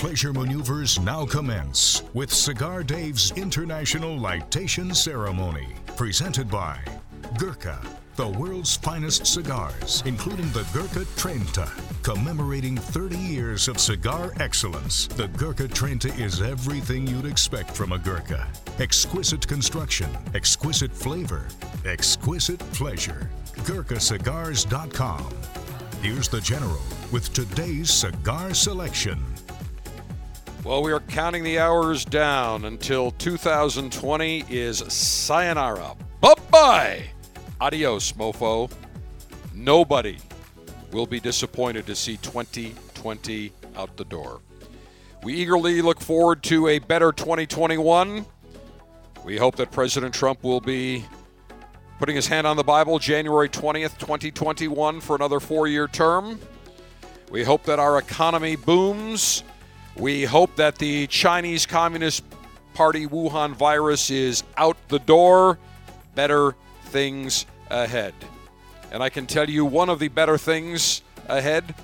pleasure maneuvers now commence with Cigar Dave's International Lightation Ceremony, presented by Gurkha, the world's finest cigars, including the Gurkha Trenta. Commemorating 30 years of cigar excellence, the Gurkha Trenta is everything you'd expect from a Gurkha. Exquisite construction, exquisite flavor, exquisite pleasure. GurkhaCigars.com. Here's the General with today's cigar selection. Well, we are counting the hours down until 2020 is sayonara. Bye bye. Adios, mofo. Nobody will be disappointed to see 2020 out the door. We eagerly look forward to a better 2021. We hope that President Trump will be putting his hand on the Bible January 20th, 2021 for another four year term. We hope that our economy booms. We hope that the Chinese Communist Party Wuhan virus is out the door. Better things ahead. And I can tell you one of the better things ahead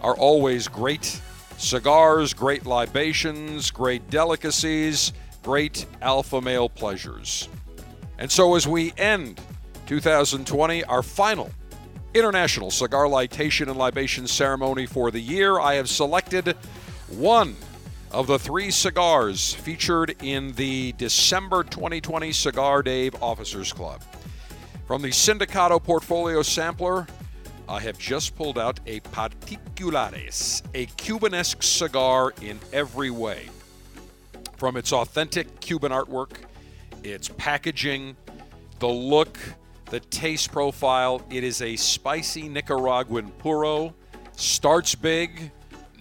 are always great cigars, great libations, great delicacies, great alpha male pleasures. And so as we end 2020, our final International Cigar Lightation and Libation Ceremony for the year, I have selected one of the three cigars featured in the December 2020 Cigar Dave Officers Club. From the Sindicato Portfolio Sampler, I have just pulled out a Particulares, a Cubanesque cigar in every way. From its authentic Cuban artwork, its packaging, the look, the taste profile, it is a spicy Nicaraguan puro. Starts big,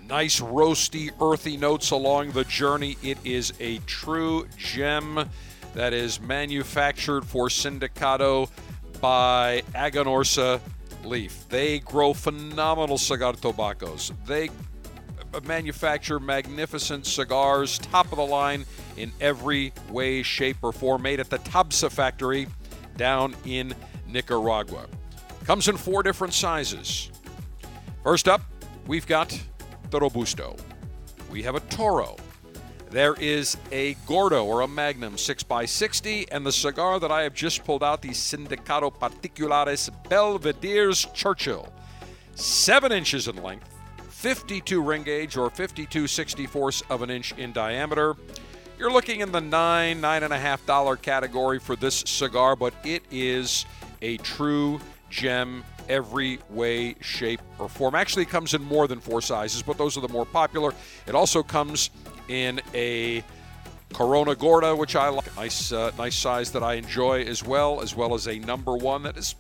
nice roasty, earthy notes along the journey. It is a true gem that is manufactured for Sindicato by Aganorsa Leaf. They grow phenomenal cigar tobaccos. They manufacture magnificent cigars, top of the line in every way, shape, or form, made at the Tabsa factory down in Nicaragua. Comes in four different sizes. First up, we've got the Robusto. We have a Toro. There is a Gordo or a Magnum 6x60, and the cigar that I have just pulled out, the Sindicato Particulares Belvedere's Churchill. Seven inches in length, 52 ring gauge or 52 64ths of an inch in diameter. You're looking in the nine, nine and a half dollar category for this cigar, but it is a true gem every way, shape, or form. Actually, it comes in more than four sizes, but those are the more popular. It also comes in a Corona Gorda, which I like, nice, uh, nice size that I enjoy as well, as well as a number one that is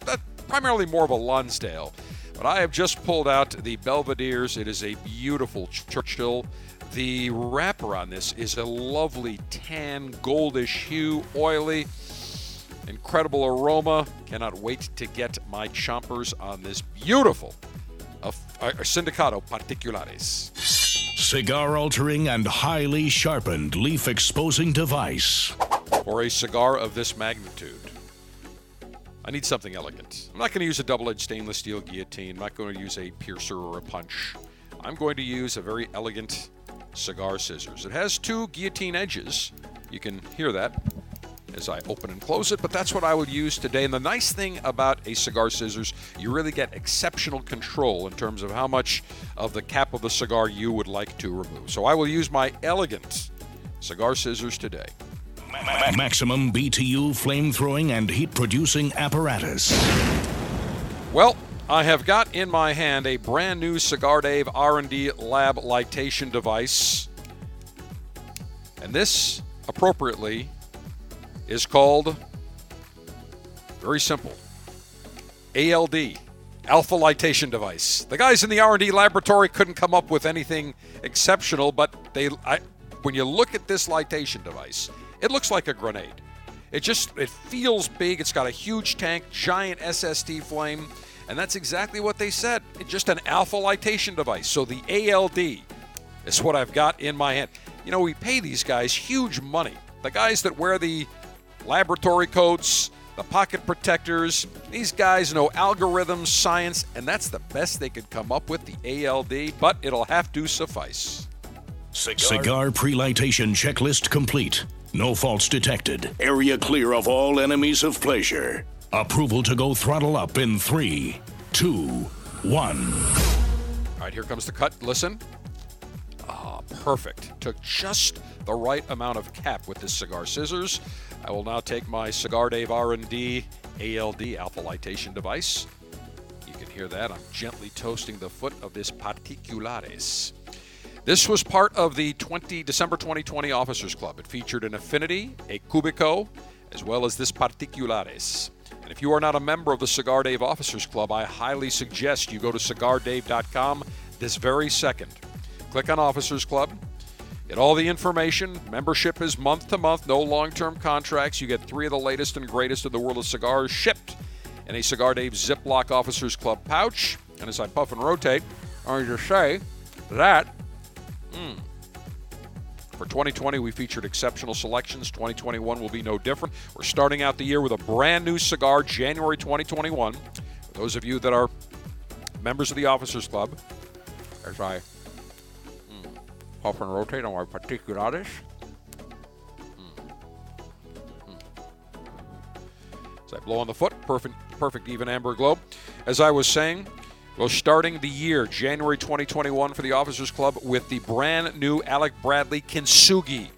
primarily more of a Lonsdale. But I have just pulled out the Belvedere's. It is a beautiful Churchill. The wrapper on this is a lovely tan, goldish hue, oily, incredible aroma. Cannot wait to get my chompers on this beautiful uh, uh, Sindicato Particulares. Cigar altering and highly sharpened leaf exposing device. For a cigar of this magnitude, I need something elegant. I'm not going to use a double edged stainless steel guillotine. I'm not going to use a piercer or a punch. I'm going to use a very elegant cigar scissors. It has two guillotine edges. You can hear that as I open and close it, but that's what I would use today. And the nice thing about a cigar scissors, you really get exceptional control in terms of how much of the cap of the cigar you would like to remove. So I will use my elegant cigar scissors today. Maximum BTU flame throwing and heat producing apparatus. Well, I have got in my hand a brand new Cigar Dave R&D Lab lightation device. And this appropriately is called very simple. ALD, alpha lightation device. The guys in the R&D laboratory couldn't come up with anything exceptional, but they I, when you look at this lightation device, it looks like a grenade. It just it feels big. It's got a huge tank, giant SSD flame, and that's exactly what they said. It's just an alpha lightation device. So the ALD is what I've got in my hand. You know, we pay these guys huge money. The guys that wear the laboratory coats, the pocket protectors. These guys know algorithms, science, and that's the best they could come up with the ALD, but it'll have to suffice. Cigar, Cigar pre-lightation checklist complete. No faults detected. Area clear of all enemies of pleasure. Approval to go throttle up in three, two, one. All right, here comes the cut. Listen. Ah, perfect. Took just the right amount of cap with this cigar scissors. I will now take my Cigar Dave R&D ALD alpha lightation device. You can hear that. I'm gently toasting the foot of this Particulares. This was part of the 20 December 2020 Officers Club. It featured an Affinity, a Cubico, as well as this Particulares. And if you are not a member of the Cigar Dave Officers Club, I highly suggest you go to cigardave.com this very second. Click on Officers Club. Get all the information. Membership is month to month, no long term contracts. You get three of the latest and greatest in the world of cigars shipped in a Cigar Dave Ziploc Officers Club pouch. And as I puff and rotate, I just say that Mm. For 2020, we featured exceptional selections. 2021 will be no different. We're starting out the year with a brand new cigar, January 2021. For those of you that are members of the Officers Club, as I and rotate on my particulares. As I blow on the foot, perfect, perfect even amber glow. As I was saying, well, starting the year, January 2021, for the Officers Club with the brand new Alec Bradley Kintsugi.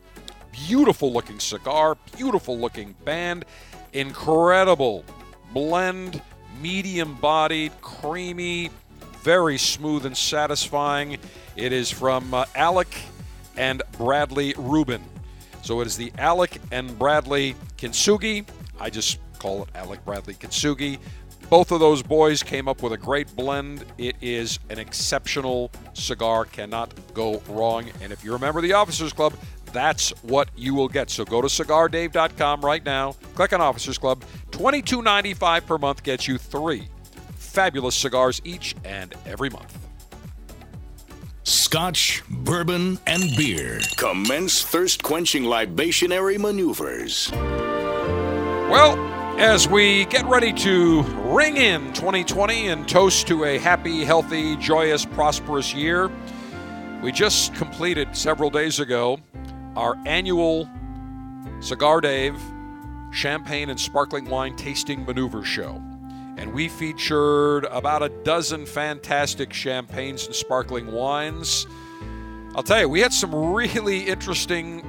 Beautiful looking cigar, beautiful looking band, incredible blend, medium bodied, creamy, very smooth and satisfying. It is from uh, Alec and Bradley Rubin. So it is the Alec and Bradley Kintsugi. I just call it Alec Bradley Kintsugi. Both of those boys came up with a great blend. It is an exceptional cigar, cannot go wrong. And if you're a member of the Officers Club, that's what you will get. So go to cigardave.com right now, click on Officers Club. $22.95 per month gets you three fabulous cigars each and every month. Scotch, bourbon, and beer. Commence thirst quenching libationary maneuvers. Well, as we get ready to ring in 2020 and toast to a happy, healthy, joyous, prosperous year, we just completed several days ago our annual Cigar Dave Champagne and Sparkling Wine Tasting Maneuver Show. And we featured about a dozen fantastic champagnes and sparkling wines. I'll tell you, we had some really interesting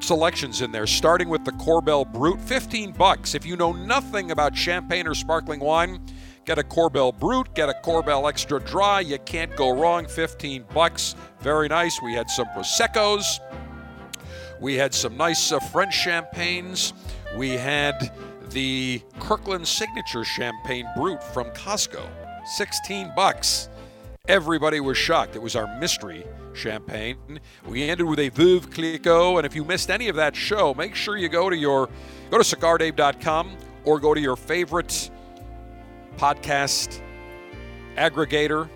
selections in there, starting with the Korbel Brut, 15 bucks. If you know nothing about champagne or sparkling wine, get a Korbel Brut, get a Korbel Extra Dry. You can't go wrong. 15 bucks. Very nice. We had some Proseccos. We had some nice uh, French champagnes. We had the Kirkland Signature Champagne Brut from Costco. 16 bucks. Everybody was shocked. It was our mystery champagne. We ended with a Veuve Clicquot, and if you missed any of that show, make sure you go to your go to cigardave.com or go to your favorite podcast aggregator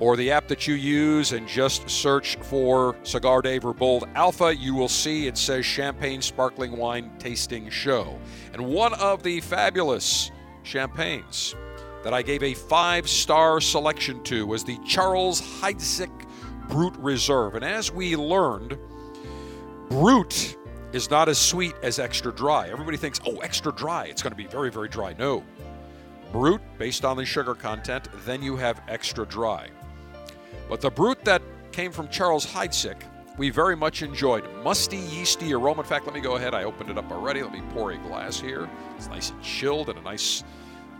or the app that you use and just search for Cigar Dave or Bold Alpha, you will see it says Champagne Sparkling Wine Tasting Show. And one of the fabulous champagnes that I gave a five star selection to was the Charles Heidsieck Brut Reserve. And as we learned, Brut is not as sweet as extra dry. Everybody thinks, oh, extra dry, it's going to be very, very dry. No. Brut, based on the sugar content, then you have extra dry. But the Brut that came from Charles Heidsieck, we very much enjoyed. Musty, yeasty aroma. In fact, let me go ahead. I opened it up already. Let me pour a glass here. It's nice and chilled and a nice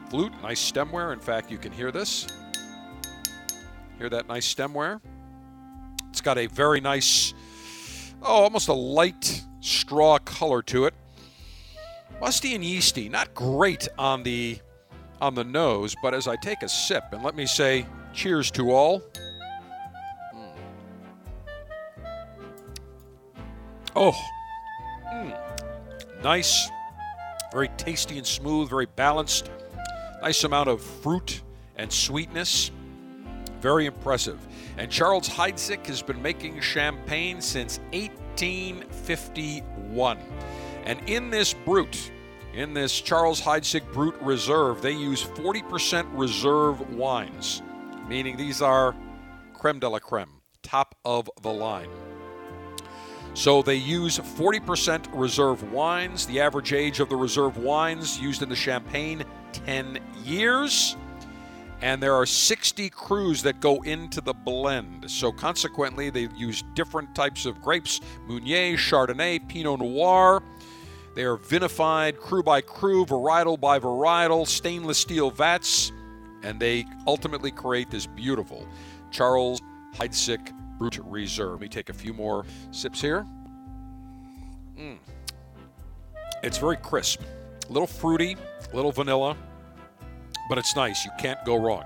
flute, nice stemware. In fact, you can hear this. Hear that nice stemware? It's got a very nice, oh, almost a light straw color to it. Musty and yeasty, not great on the on the nose, but as I take a sip, and let me say cheers to all. Oh, mm. nice, very tasty and smooth, very balanced. Nice amount of fruit and sweetness. Very impressive. And Charles Heidsieck has been making champagne since 1851. And in this Brut, in this Charles Heidsieck Brut Reserve, they use 40% reserve wines, meaning these are creme de la creme, top of the line. So they use 40% reserve wines. The average age of the reserve wines used in the champagne, 10 years. And there are 60 crus that go into the blend. So consequently, they use different types of grapes Meunier, Chardonnay, Pinot Noir. They are vinified cru by cru, varietal by varietal, stainless steel vats, and they ultimately create this beautiful Charles Heidsieck Brut Reserve. Let me take a few more sips here. Mm. It's very crisp, a little fruity, a little vanilla, but it's nice. You can't go wrong.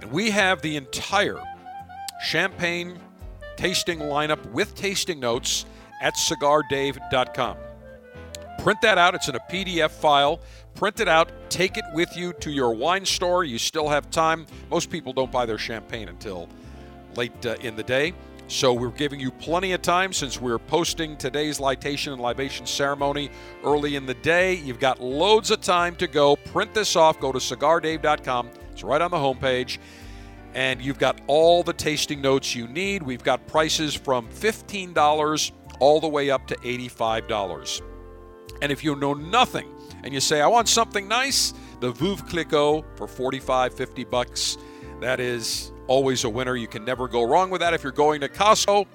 And we have the entire champagne tasting lineup with tasting notes at cigardave.com. Print that out. It's in a PDF file. Print it out. Take it with you to your wine store. You still have time. Most people don't buy their champagne until late uh, in the day. So we're giving you plenty of time since we're posting today's litation and libation ceremony early in the day. You've got loads of time to go. Print this off. Go to cigardave.com. It's right on the homepage. And you've got all the tasting notes you need. We've got prices from $15 all the way up to $85. And if you know nothing and you say, I want something nice, the Veuve Clicquot for 45, 50 bucks. That is always a winner. You can never go wrong with that. If you're going to Costco,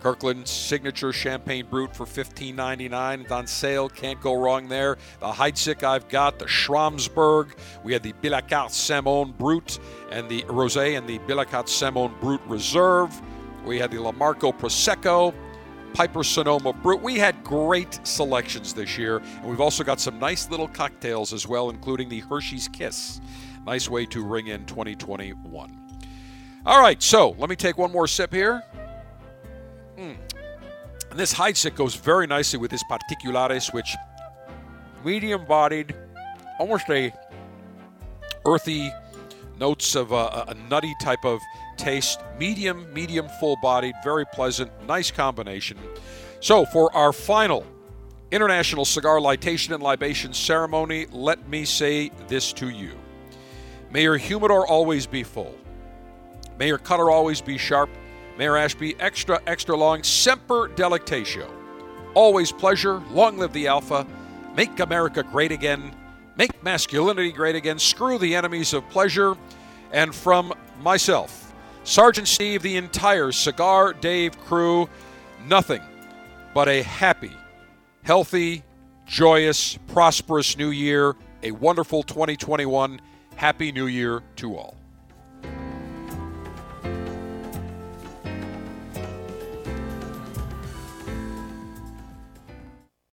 Kirkland's signature champagne brut for $15.99. It's on sale. Can't go wrong there. The Heidsieck I've got, the Schramsberg. We had the Billecart Salmon Brut and the Rosé and the Billecart Salmon Brut Reserve. We had the La Marca Prosecco. Piper Sonoma Brut. We had great selections this year, and we've also got some nice little cocktails as well, including the Hershey's Kiss. Nice way to ring in 2021. All right, so let me take one more sip here. Mm. And this Heidsieck goes very nicely with this Particulares, which medium bodied, almost a earthy notes of a, a nutty type of taste. Medium, medium, full bodied, very pleasant, nice combination. So, for our final International Cigar Litation and Libation Ceremony, let me say this to you. May your humidor always be full. May your cutter always be sharp. May your ash be extra, extra long. Semper delectatio. Always pleasure. Long live the Alpha. Make America great again. Make masculinity great again. Screw the enemies of pleasure. And from myself, Sergeant Steve, the entire Cigar Dave crew, nothing but a happy, healthy, joyous, prosperous new year, a wonderful 2021. Happy New Year to all.